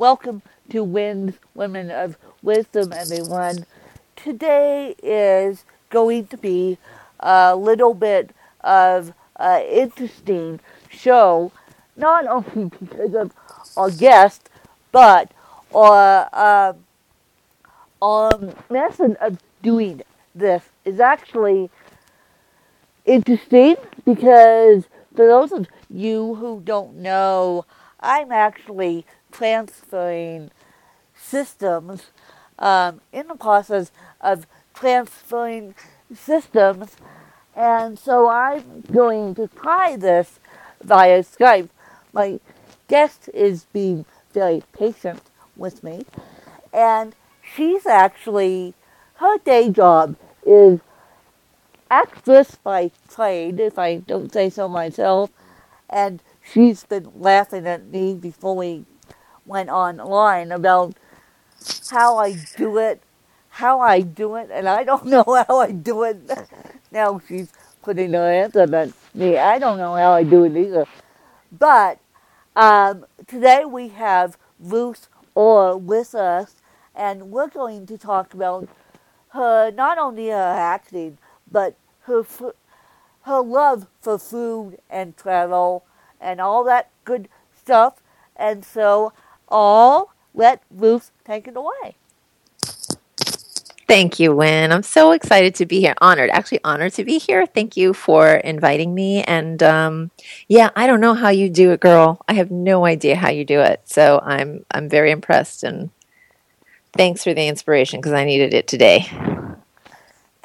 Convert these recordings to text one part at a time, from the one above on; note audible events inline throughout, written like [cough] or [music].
welcome to Win's Women of Wisdom, everyone. Today is going to be a little bit of an interesting show, not only [laughs] because of our guest, but our, uh, our method of doing this is actually interesting because for those of you who don't know, I'm actually transferring systems um, in the process of transferring systems. And so I'm going to try this via Skype. My guest is being very patient with me. And she's actually, her day job is actress by trade, if I don't say so myself. And she's been laughing at me before we went online about how I do it, how I do it, and I don't know [laughs] how I do it. now she's putting her answer at me. I don't know how I do it either. But um, today we have Ruth Orr with us, and we're going to talk about her not only her acting, but her her love for food and travel and all that good stuff. And so, all let Ruth take it away. Thank you, Win. I'm so excited to be here. Honored, actually honored to be here. Thank you for inviting me. And um, yeah, I don't know how you do it, girl. I have no idea how you do it. So I'm I'm very impressed and thanks for the inspiration because I needed it today.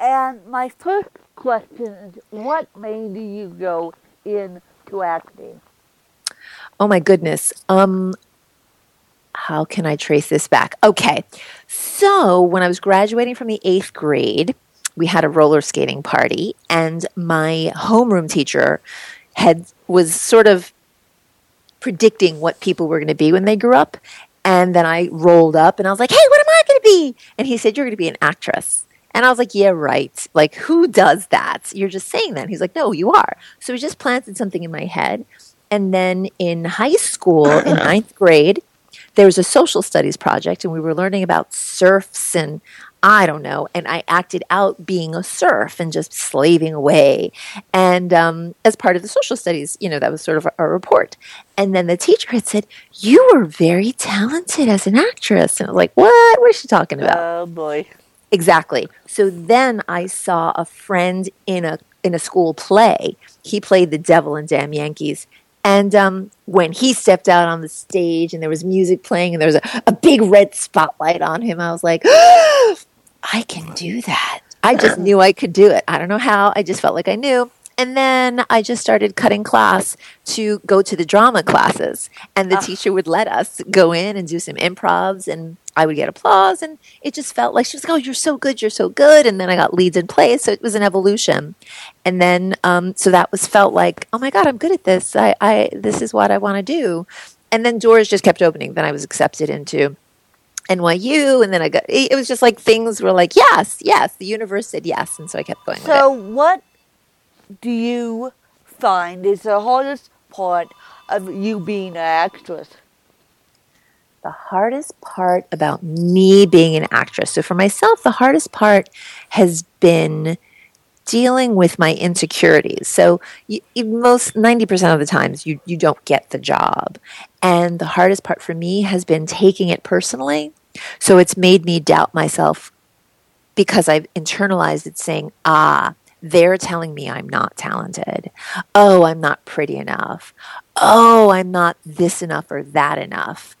And my first question is, what made you go into acting? Oh my goodness. Um, how can I trace this back? Okay. So, when I was graduating from the eighth grade, we had a roller skating party, and my homeroom teacher had was sort of predicting what people were going to be when they grew up. And then I rolled up and I was like, hey, what am I going to be? And he said, you're going to be an actress. And I was like, yeah, right. Like, who does that? You're just saying that. He's like, no, you are. So he just planted something in my head. And then in high school, in [clears throat] ninth grade, there was a social studies project and we were learning about serfs and I don't know. And I acted out being a serf and just slaving away. And um, as part of the social studies, you know, that was sort of a, report. And then the teacher had said, You were very talented as an actress. And I was like, What? What is she talking about? Oh, boy. Exactly. So then I saw a friend in a in a school play. He played the devil in Damn Yankees, and um, when he stepped out on the stage and there was music playing and there was a, a big red spotlight on him, I was like, oh, [gasps] I can do that. I just [laughs] knew I could do it. I don't know how. I just felt like I knew. And then I just started cutting class to go to the drama classes. And the uh. teacher would let us go in and do some improvs and I would get applause, and it just felt like she was like, "Oh, you're so good, you're so good." And then I got leads in place, so it was an evolution. And then, um, so that was felt like, "Oh my God, I'm good at this. I, I this is what I want to do." And then doors just kept opening. Then I was accepted into NYU, and then I got. It was just like things were like, "Yes, yes." The universe said yes, and so I kept going. So, what do you find is the hardest part of you being an actress? the hardest part about me being an actress. So for myself, the hardest part has been dealing with my insecurities. So you, most 90% of the times you, you don't get the job. And the hardest part for me has been taking it personally. So it's made me doubt myself because I've internalized it saying, ah, they're telling me I'm not talented. Oh, I'm not pretty enough. Oh, I'm not this enough or that enough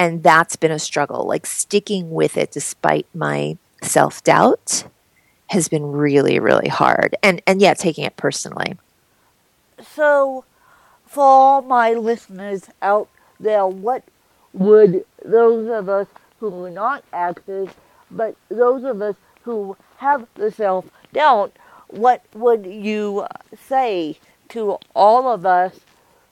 and that's been a struggle like sticking with it despite my self-doubt has been really really hard and and yeah taking it personally so for all my listeners out there what would those of us who are not actors but those of us who have the self-doubt what would you say to all of us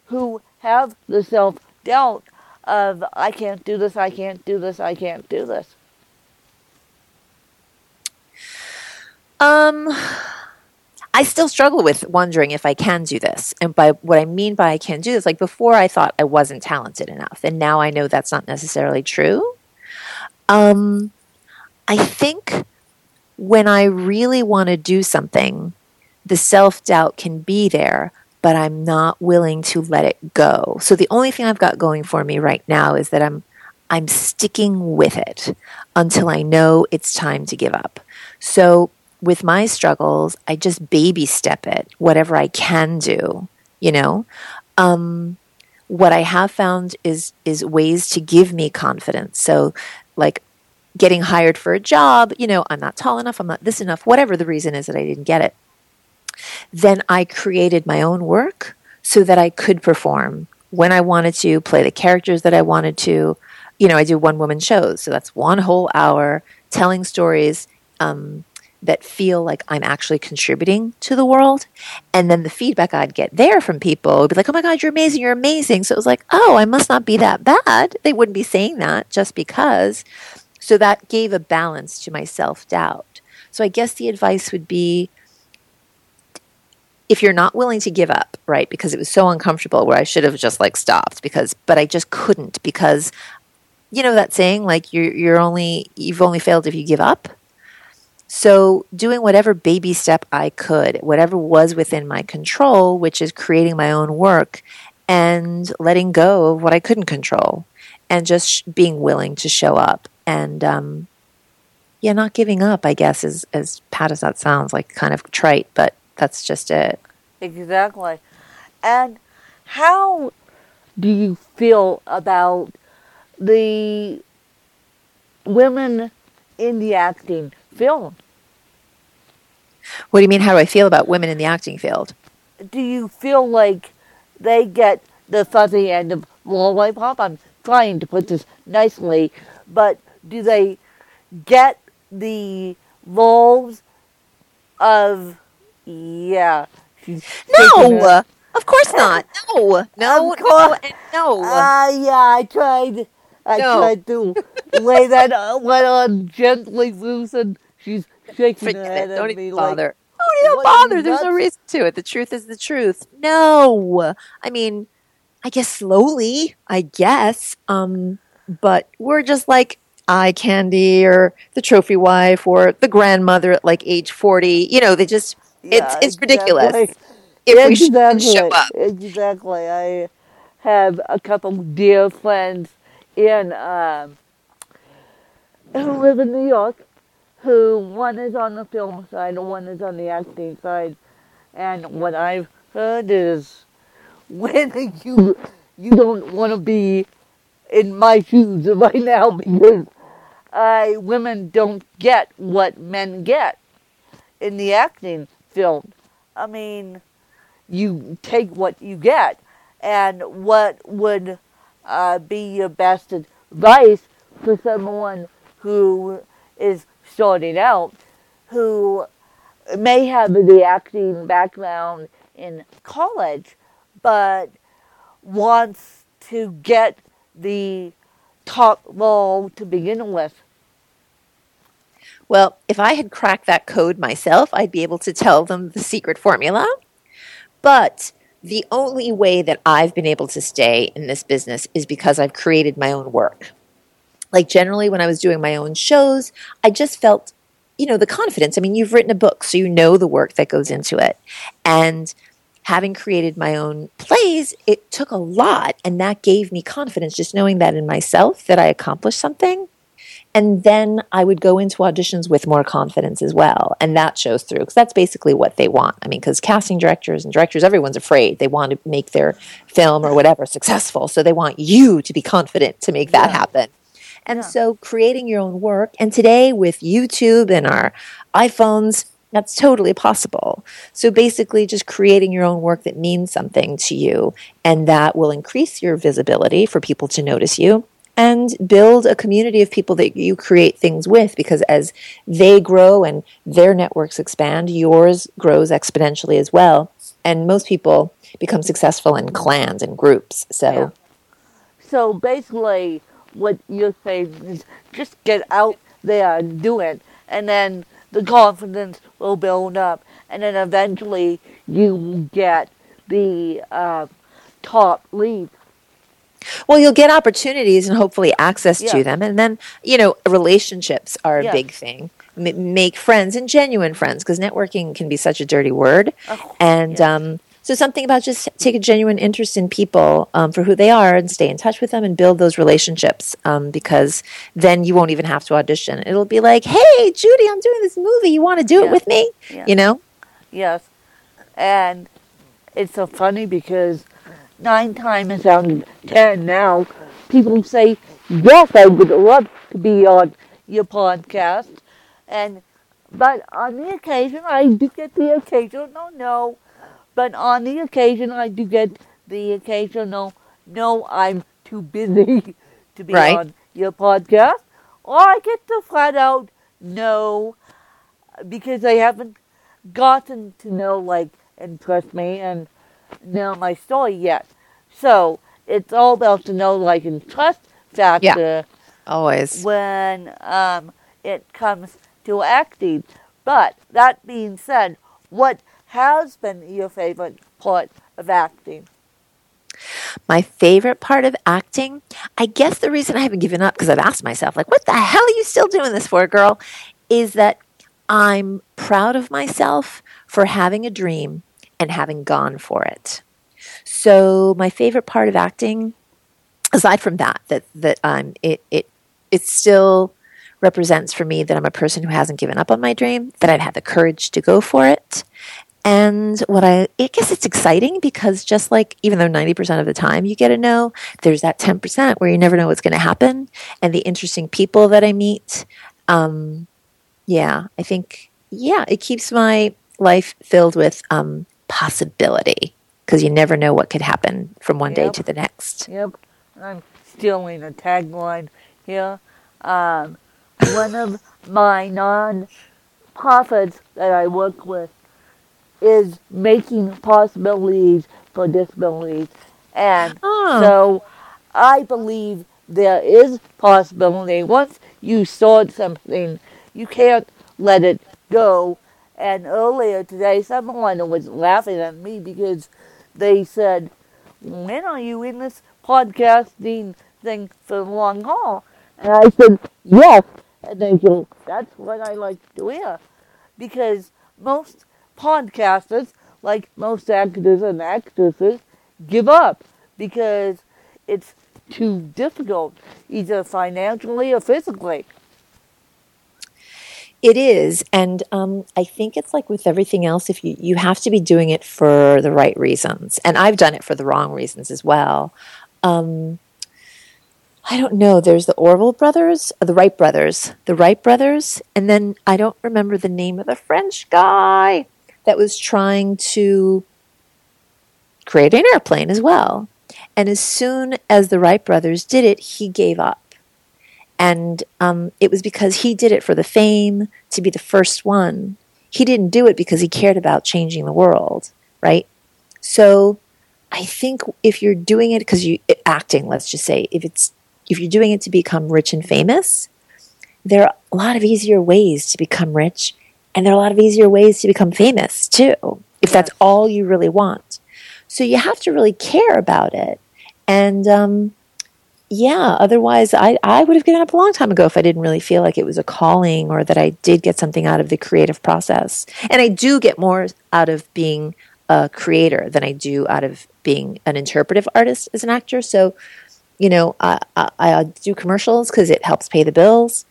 who have the self-doubt of I can't do this, I can't do this, I can't do this? Um I still struggle with wondering if I can do this. And by what I mean by I can do this, like before I thought I wasn't talented enough, and now I know that's not necessarily true. Um, I think when I really want to do something, the self doubt can be there, but I'm not willing to let it go. So the only thing I've got going for me right now is that I'm I'm sticking with it until I know it's time to give up. So with my struggles, I just baby step it, whatever I can do, you know. Um, what I have found is is ways to give me confidence. So, like getting hired for a job, you know, I'm not tall enough, I'm not this enough, whatever the reason is that I didn't get it. Then I created my own work so that I could perform when I wanted to, play the characters that I wanted to. You know, I do one woman shows, so that's one whole hour telling stories um, that feel like I'm actually contributing to the world. And then the feedback I'd get there from people would be like, oh my God, you're amazing, you're amazing. So it was like, oh, I must not be that bad. They wouldn't be saying that just because. So that gave a balance to my self doubt. So I guess the advice would be if you're not willing to give up, right? Because it was so uncomfortable where I should have just like stopped because, but I just couldn't because, you know, that saying like you're, you're only, you've only failed if you give up. So, doing whatever baby step I could, whatever was within my control, which is creating my own work and letting go of what I couldn't control and just being willing to show up and um, yeah, not giving up. I guess is as pat as that sounds, like kind of trite, but that's just it. Exactly. And how do you feel about the women in the acting field? What do you mean? How do I feel about women in the acting field? Do you feel like they get the fuzzy end of lollipop? I'm trying to put this nicely, but do they get the roles of yeah? No, of course [laughs] not. No, no, no, no. Uh, yeah, I tried. I no. tried to [laughs] lay that uh, one on gently loose, and she's shaking Forget her head it. Don't at me bother. like. Oh, don't even bother. There's no reason to it. The truth is the truth. No, I mean, I guess slowly. I guess. Um, but we're just like eye candy or the trophy wife or the grandmother at like age 40 you know they just yeah, it's it's exactly. ridiculous if exactly. we show up. Exactly. I have a couple dear friends in um, who live in new york who one is on the film side and one is on the acting side. And what i've heard is [laughs] when you you don't want to be in my shoes right now because uh, women don't get what men get in the acting field. I mean, you take what you get, and what would uh, be your best advice for someone who is starting out, who may have the acting background in college, but wants to get the top role to begin with? Well, if I had cracked that code myself, I'd be able to tell them the secret formula. But the only way that I've been able to stay in this business is because I've created my own work. Like generally, when I was doing my own shows, I just felt, you know, the confidence. I mean, you've written a book, so you know the work that goes into it. And having created my own plays, it took a lot. And that gave me confidence, just knowing that in myself that I accomplished something. And then I would go into auditions with more confidence as well. And that shows through because that's basically what they want. I mean, because casting directors and directors, everyone's afraid. They want to make their film or whatever successful. So they want you to be confident to make that yeah. happen. And yeah. so creating your own work. And today with YouTube and our iPhones, that's totally possible. So basically, just creating your own work that means something to you, and that will increase your visibility for people to notice you and build a community of people that you create things with because as they grow and their networks expand, yours grows exponentially as well. And most people become successful in clans and groups. So, yeah. so basically, what you're saying is just get out there and do it, and then the confidence will build up and then eventually you get the uh, top lead. Well, you'll get opportunities and hopefully access Yeah. to them. And then, you know, relationships are a Yeah. big thing. M- make friends and genuine friends because networking can be such a dirty word. Oh, and yeah. um, so, something about just take a genuine interest in people um, for who they are and stay in touch with them and build those relationships um, because then you won't even have to audition. It'll be like, hey, Judy, I'm doing this movie. You want to do Yeah. it with me? Yeah. You know? Yes. And it's so funny because nine times out of ten now, people say, Yes, I would love to be on your podcast. And but on the occasion I do get the occasional no. no. But on the occasion I do get the occasional no, I'm too busy [laughs] to be Right. on your podcast. Or I get the flat out no because I haven't gotten to know, like, and trust me and know my story yet. So it's all about the know, like, and trust factor Always. when um, it comes to acting. But that being said, what has been your favorite part of acting? My favorite part of acting, I guess the reason I haven't given up, because I've asked myself, like, what the hell are you still doing this for, girl? Is that I'm proud of myself for having a dream and having gone for it. So my favorite part of acting, aside from that, that that um, it it it still represents for me that I'm a person who hasn't given up on my dream, that I've had the courage to go for it, and what I, I guess it's exciting because just like, even though 90% of the time you get a no, there's that 10% where you never know what's going to happen. And the interesting people that I meet, um, yeah, I think, yeah, it keeps my life filled with um, possibility because you never know what could happen from one day to the next. Yep, I'm stealing a tagline here. Um, one of my non-profits that I work with is making possibilities for disabilities, and Oh. so I believe there is possibility. Once you start something, you can't let it go. And earlier today, someone was laughing at me because they said, when are you in this podcasting thing for the long haul? And I said, yes. And they go, that's what I like to hear. Because most podcasters, like most actors and actresses, give up because it's too difficult, either financially or physically. It is, and um, I think it's like with everything else. If you you have to be doing it for the right reasons, and I've done it for the wrong reasons as well. Um, I don't know. There's the Orville brothers, uh, the Wright brothers, the Wright brothers, and then I don't remember the name of the French guy that was trying to create an airplane as well. And as soon as the Wright brothers did it, he gave up and um, it was because he did it for the fame to be the first one. He didn't do it because he cared about changing the world, right? So I think if you're doing it because you acting, let's just say, if it's if you're doing it to become rich and famous, there are a lot of easier ways to become rich, and there are a lot of easier ways to become famous too, if that's all you really want. So you have to really care about it, and um, yeah, otherwise I, I would have given up a long time ago if I didn't really feel like it was a calling or that I did get something out of the creative process. And I do get more out of being a creator than I do out of being an interpretive artist as an actor. So, you know, I, I, I do commercials because it helps pay the bills.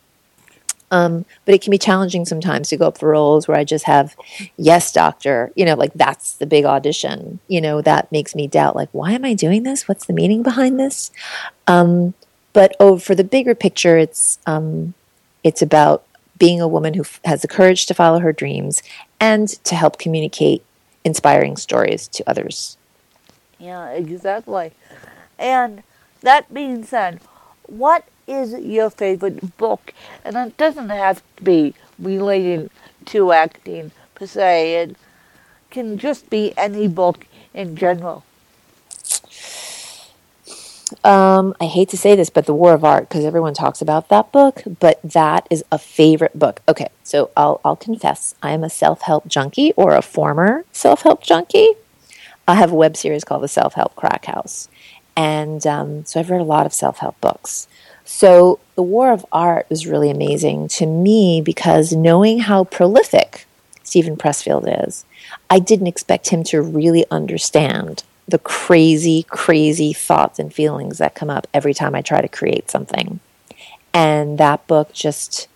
Um, but it can be challenging sometimes to go up for roles where I just have, yes, doctor, you know, like that's the big audition. You know, that makes me doubt, like, why am I doing this? What's the meaning behind this? Um, but oh, for the bigger picture, it's um, it's about being a woman who f- has the courage to follow her dreams and to help communicate inspiring stories to others. Yeah, exactly. And that being said, what is your favorite book? And it doesn't have to be related to acting per se. It can just be any book in general. Um, I hate to say this, but The War of Art, because everyone talks about that book, but that is a favorite book. Okay, so I'll, I'll confess I am a self help junkie or a former self help junkie. I have a web series called The Self Help Crack House. And um, so I've read a lot of self help books. So The War of Art was really amazing to me because knowing how prolific Steven Pressfield is, I didn't expect him to really understand the crazy, crazy thoughts and feelings that come up every time I try to create something. And that book just,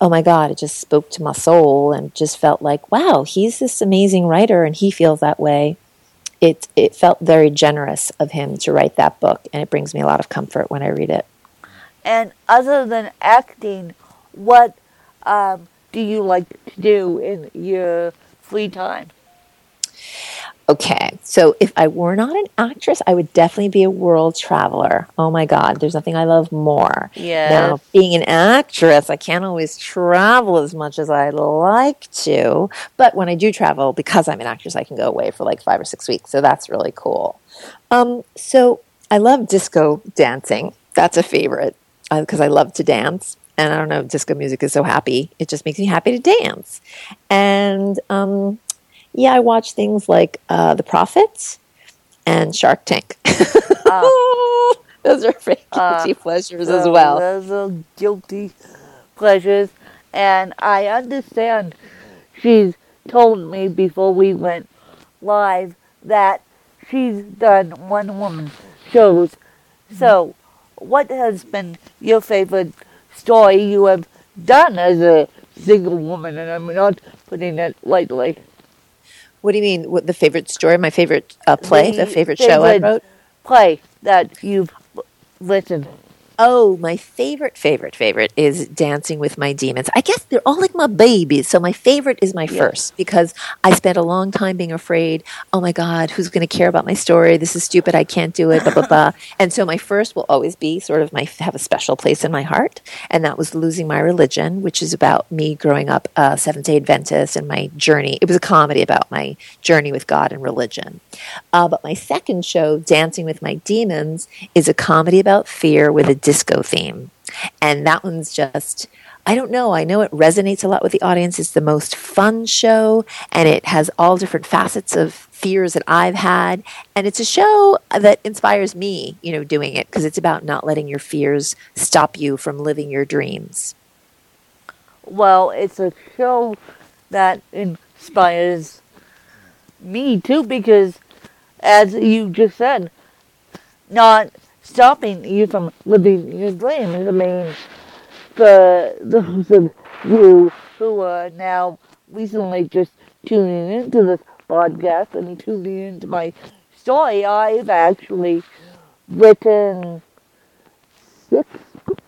oh my God, it just spoke to my soul and just felt like, wow, he's this amazing writer and he feels that way. It, it felt very generous of him to write that book, and it brings me a lot of comfort when I read it. And other than acting, what um, do you like to do in your free time? Okay, so if I were not an actress, I would definitely be a world traveler. Oh my God, there's nothing I love more. Yeah. Now, being an actress, I can't always travel as much as I'd like to. But when I do travel, because I'm an actress, I can go away for like five or six weeks. So that's really cool. Um, so I love disco dancing. That's a favorite because uh, I love to dance. And I don't know, disco music is so happy. It just makes me happy to dance. And um, yeah, I watch things like uh, The Profits and Shark Tank. Uh, [laughs] those are very uh, guilty uh, pleasures as well. Those are guilty pleasures. And I understand she's told me before we went live that she's done one woman shows. So, what has been your favorite story you have done as a single woman? And I'm not putting it lightly. What do you mean? What the favorite story? My favorite uh, play? The, the favorite, favorite show I wrote? Play that you've written. Oh, my favorite, favorite, favorite is Dancing with My Demons. I guess they're all like my babies. So my favorite is my yeah. first because I spent a long time being afraid, oh my God, who's going to care about my story? This is stupid. I can't do it, blah, blah, blah. [laughs] and so my first will always be sort of my, have a special place in my heart. And that was Losing My Religion, which is about me growing up a Seventh day Adventist and my journey. It was a comedy about my journey with God and religion. Uh, but my second show, Dancing with My Demons, is a comedy about fear with a disco theme. And that one's just, I don't know. I know it resonates a lot with the audience. It's the most fun show, and it has all different facets of fears that I've had. And it's a show that inspires me, you know, doing it because it's about not letting your fears stop you from living your dreams. Well, it's a show that inspires me too because, as you just said, not stopping you from living your dreams. I mean, for those of you who are now recently just tuning into this podcast and tuning into my story, I've actually written six books,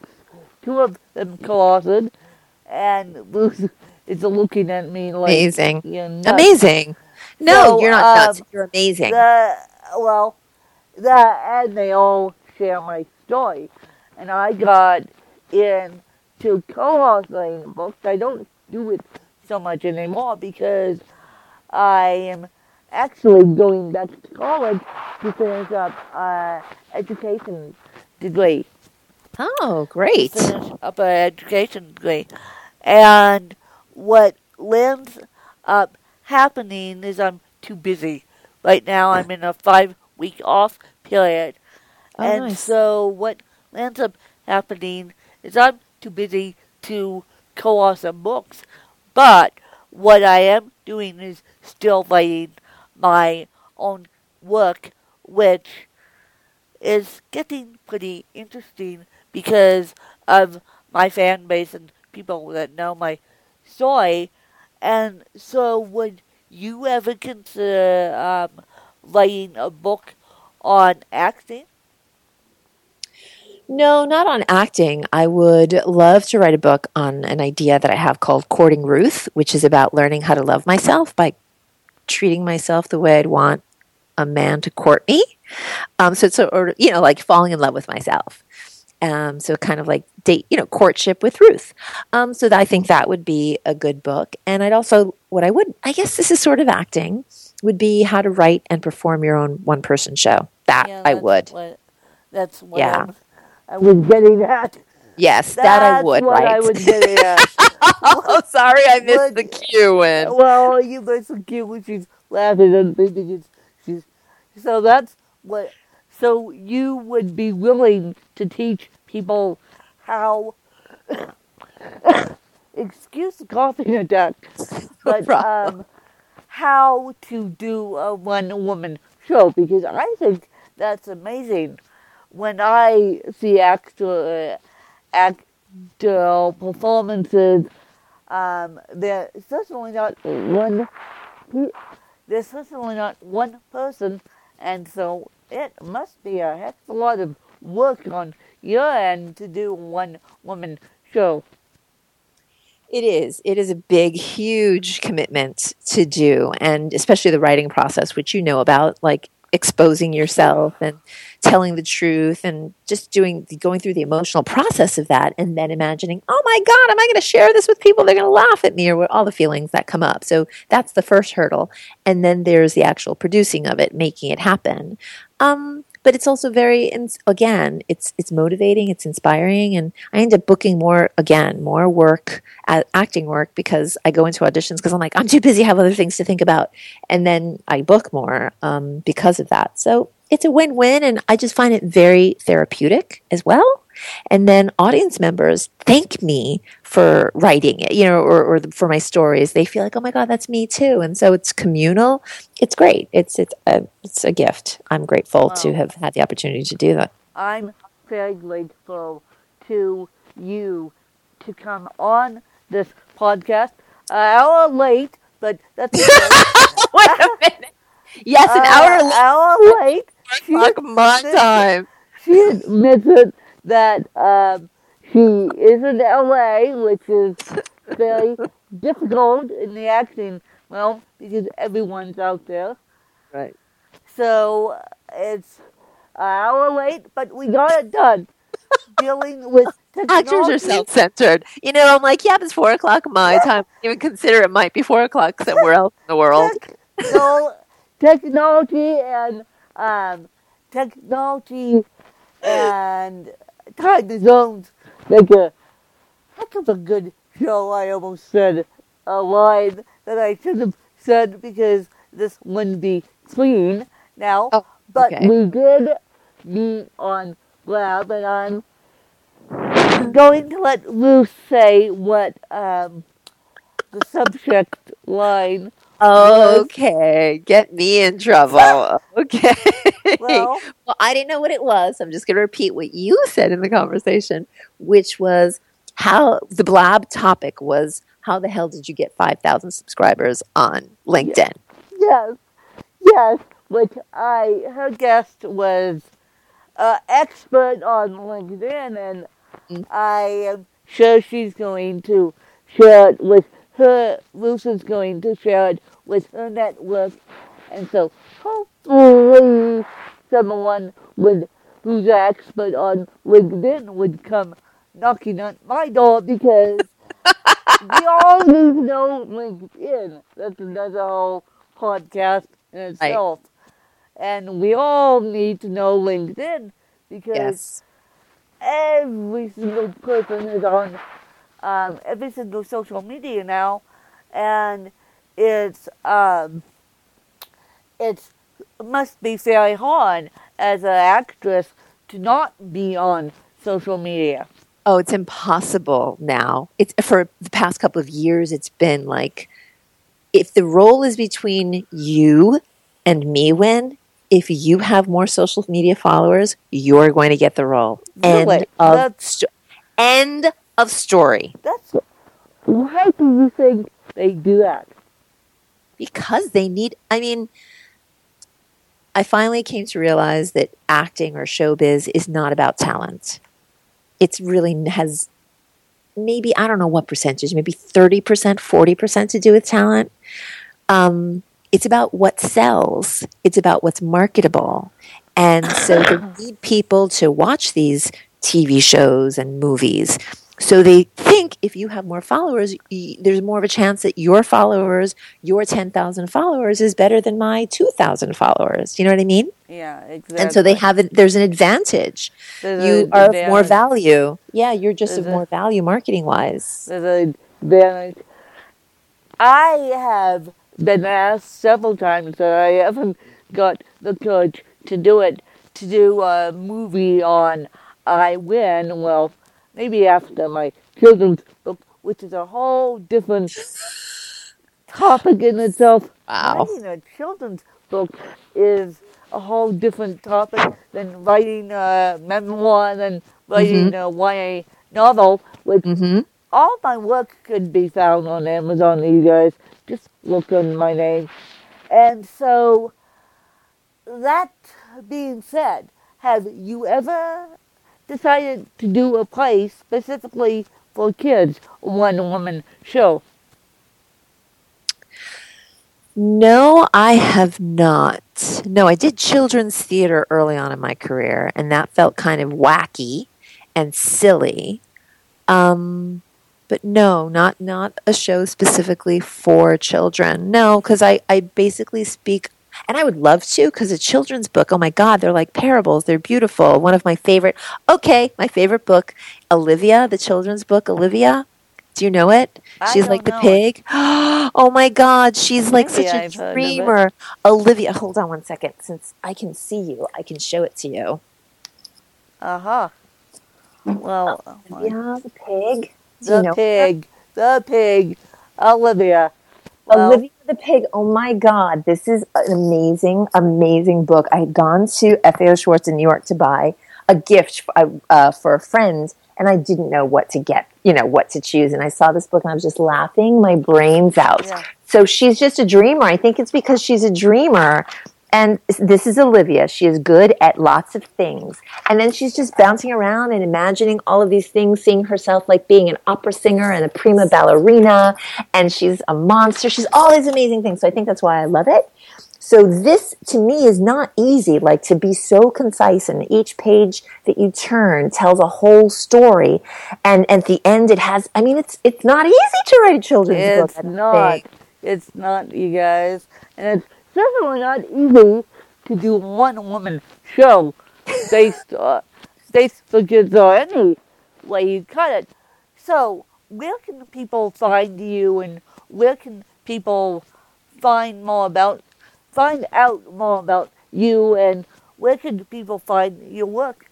two of them co-authored, and Luce is looking at me like amazing, amazing. No, so, you're not nuts. Um, you're amazing. The, well, that and they all share my story. And I got into co-authoring books. I don't do it so much anymore because I am actually going back to college to finish up uh, education degree. Oh, great! Finish up an education degree, and what ends up happening is I'm too busy. Right now, I'm in a five-week off period, Oh, and nice. so what ends up happening is I'm too busy to co-author some books, but what I am doing is still writing my own work, which is getting pretty interesting because of my fan base and people that know my story. And so, would you ever consider um, writing a book on acting? No, not on acting. I would love to write a book on an idea that I have called Courting Ruth, which is about learning how to love myself by treating myself the way I'd want a man to court me. Um, so it's or you know like falling in love with myself. Um, so kind of like date, you know, courtship with Ruth. Um, so I think that would be a good book. And I'd also, what I would, I guess this is sort of acting, would be how to write and perform your own one person show. That yeah, I would. What, That's what Yeah. I'm- I was getting at. Yes, That's that I would, what right? I was getting at. [laughs] oh, sorry, I missed the cue. And well, you were so cute when she's laughing and thinking it's, she's. So that's what. So you would be willing to teach people how. [coughs] excuse the coughing attack, [laughs] but problem. um, how to do a one woman show because I think that's amazing. When I see actual actual performances um, there's certainly not one. There's certainly not one person, and so it must be a heck of a lot of work on your end to do one-woman show. It is. It is a big, huge commitment to do, and especially the writing process, which you know about, like exposing yourself and telling the truth and just doing going through the emotional process of that and then imagining oh my god am i going to share this with people? They're going to laugh at me or all the feelings that come up. So that's the first hurdle. And then there's the actual producing of it making it happen. Um, but it's also very again it's it's motivating it's inspiring and i end up booking more again more work acting work because i go into auditions because i'm like i'm too busy i have other things to think about. And then i book more um, because of that. So it's a win-win and i just find it very therapeutic as well and then audience members thank me for writing it you know or, or for my stories. They feel like oh my god that's me too. And so it's communal. It's great. It's it's a, it's a gift. I'm grateful to have had the opportunity to do that. I'm very grateful to you to come on this podcast. An hour late, but that's [laughs] okay. wait a minute. Yes an Uh, hour hour late. She Fuck my time. She admitted that um, she is in LA, which is very difficult in the acting well, because everyone's out there. right. So it's an hour late, but we got it done. Dealing with [laughs] actors are self-centered. You know i'm like yeah it's four o'clock my time. Even consider it might be four o'clock somewhere else in the world. so technology and um, technology and time zones make a heck of a good show. I almost said a line that I should have said because this wouldn't be clean now. Oh, but okay. we did meet on Blab, and I'm going to let Lou say what um, the subject line Okay, get me in trouble. [laughs] Okay. Well, Well, I didn't know what it was. I'm just going to repeat what you said in the conversation, which was how the blab topic was how the hell did you get 5,000 subscribers on LinkedIn? yes, yes, which I, her guest was uh, expert on LinkedIn, and Mm. I am sure she's going to share it with her, is going to share it with her network, and so hopefully someone would, who's an expert on LinkedIn would come knocking on my door because [laughs] we all need to know LinkedIn. That's another whole podcast in itself. And we all need to know LinkedIn because Yes. every single person is on um, every single social media now, and it's um, it's it must be very hard as an actress to not be on social media. Oh, it's impossible now. It's for the past couple of years it's been like if the role is between you and me win, if you have more social media followers, you're going to get the role. Really? End of sto- end of story. That's why do you think they do that? because they need i mean i finally came to realize that acting or showbiz is not about talent it's really has maybe i don't know what percentage maybe 30% 40% to do with talent um, it's about what sells it's about what's marketable and so they [coughs] need people to watch these tv shows and movies so they think if you have more followers, there's more of a chance that your followers, your 10,000 followers, is better than my 2,000 followers. You know what I mean? Yeah, exactly. And so they have it, there's an advantage. There's you an are of more value. Yeah, you're just There's of a- more value marketing wise. There's advantage. I have been asked several times that I haven't got the courage to do it, to do a movie on I Win. Well, maybe after my children's book, which is a whole different topic in itself. Wow. Writing a children's book is a whole different topic than writing a memoir, than writing a YA novel, which Mm-hmm. all my work could be found on Amazon, you guys. Just look on my name. And so, that being said, have you ever decided to do a play specifically for kids, one woman show? No, I have not. No, I did children's theater early on in my career, and that felt kind of wacky and silly. Um, but no, not not a show specifically for children. No, because I I basically speak, and I would love to, because a children's book. Oh my God, they're like parables. They're beautiful. One of my favorite. Okay, my favorite book, Olivia, the children's book, Olivia. Do you know it? I She's like the it. pig. [gasps] Oh my God, she's like such I've a it. dreamer. Olivia, hold on one second. Since I can see you, I can show it to you. Uh huh. Well, Yeah, the pig. Do you the know her? pig, the pig, Olivia. Well, Olivia the Pig. Oh my God, this is an amazing, amazing book. I had gone to FAO Schwarz in New York to buy a gift uh, uh, for a friend, and I didn't know what to get, you know, what to choose. And I saw this book, and I was just laughing my brains out. Yeah. So she's just a dreamer. I think it's because she's a dreamer. And this is Olivia. She is good at lots of things. And then she's just bouncing around and imagining all of these things, seeing herself like being an opera singer and a prima ballerina. And she's a monster. She's all these amazing things. So I think that's why I love it. So this to me is not easy, like to be so concise and each page that you turn tells a whole story. And at the end it has, I mean, it's, it's not easy to write a children's book. It's not. It's not, you guys. And it's definitely not easy to do one woman show based on based kids or any way you cut it. So where can people find you and where can people find more about find out more about you and where can people find your work?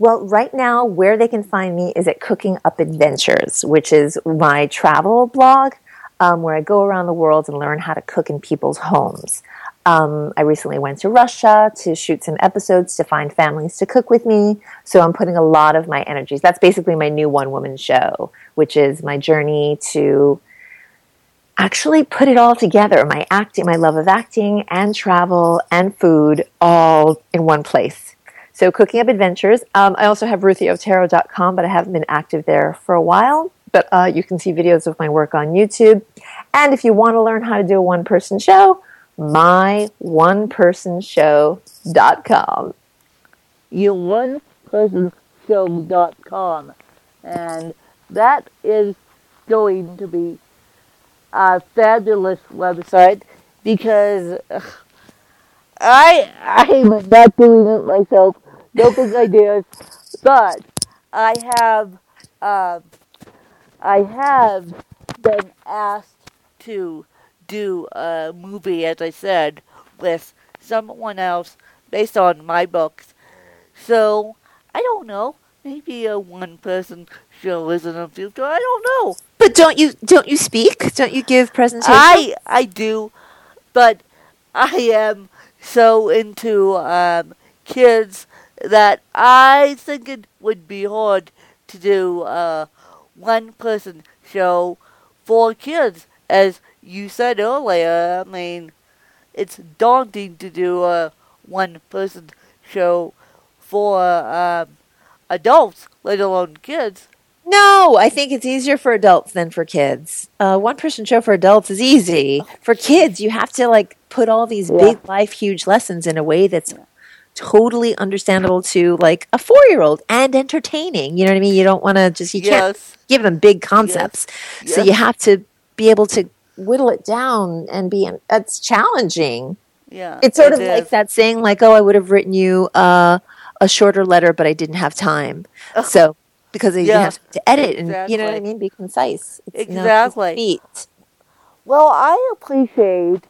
Well, right now, where they can find me is at Cooking Up Adventures, which is my travel blog um, where I go around the world and learn how to cook in people's homes. Um, I recently went to Russia to shoot some episodes to find families to cook with me. So I'm putting a lot of my energies. That's basically my new one woman show, which is my journey to actually put it all together my acting, my love of acting and travel and food all in one place. So, Cooking Up Adventures. Um, I also have RuthieOtero.com, but I haven't been active there for a while. But uh, you can see videos of my work on YouTube. And if you want to learn how to do a one person show, myonepersonshow.com. your one person show.com and that is going to be a fabulous website because I I'm not doing it myself. No big ideas, but I have uh, I have been asked to do a movie, as I said, with someone else based on my books. So I don't know. Maybe a one-person show is in the future. I don't know. But don't you don't you speak? Don't you give presentations? I I do, but I am so into um, kids that I think it would be hard to do a one-person show for kids, as you said earlier. I mean, it's daunting to do a one-person show for um, adults, let alone kids. No, I think it's easier for adults than for kids. Uh, one person show for adults is easy. For kids, you have to like put all these Yeah. big life, huge lessons in a way that's totally understandable to like a four year old and entertaining. You know what I mean? You don't want to just, you can't give them big concepts. So Yes. you have to be able to whittle it down and be, it's challenging. Yeah. It's sort it of like that saying, like, oh, I would have written you uh, a shorter letter, but I didn't have time. So, because you Yeah. have to edit and, you know what I mean? Be concise. It's not just Exactly. feet. Well, I appreciate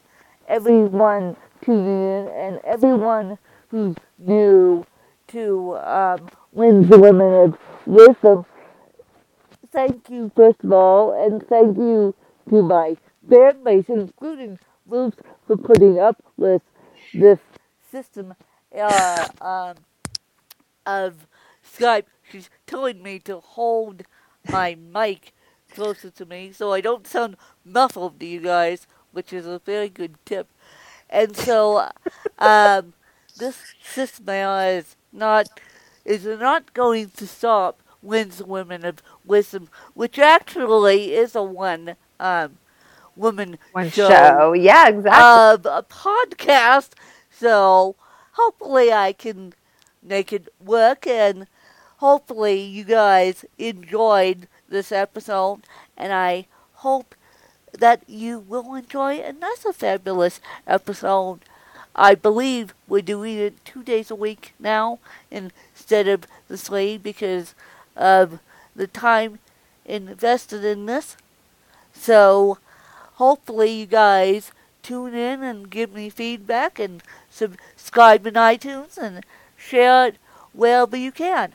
everyone tuning in and everyone who's new to um, the Women of Wisdom. Thank you, first of all, and thank you to my bandmates, including Ruth, for putting up with this system uh, um, of Skype. She's telling me to hold my mic closer to me so I don't sound muffled to you guys, which is a very good tip. And so, um, this system is not is not going to stop Win's Women of Wisdom, which actually is a one um, woman One show. Yeah, exactly. of a podcast. So hopefully I can make it work and hopefully you guys enjoyed this episode and I hope that you will enjoy another fabulous episode. I believe we're doing it two days a week now instead of the three because of the time invested in this. So hopefully you guys tune in and give me feedback and subscribe in iTunes and share it wherever you can.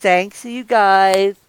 Thanks you guys.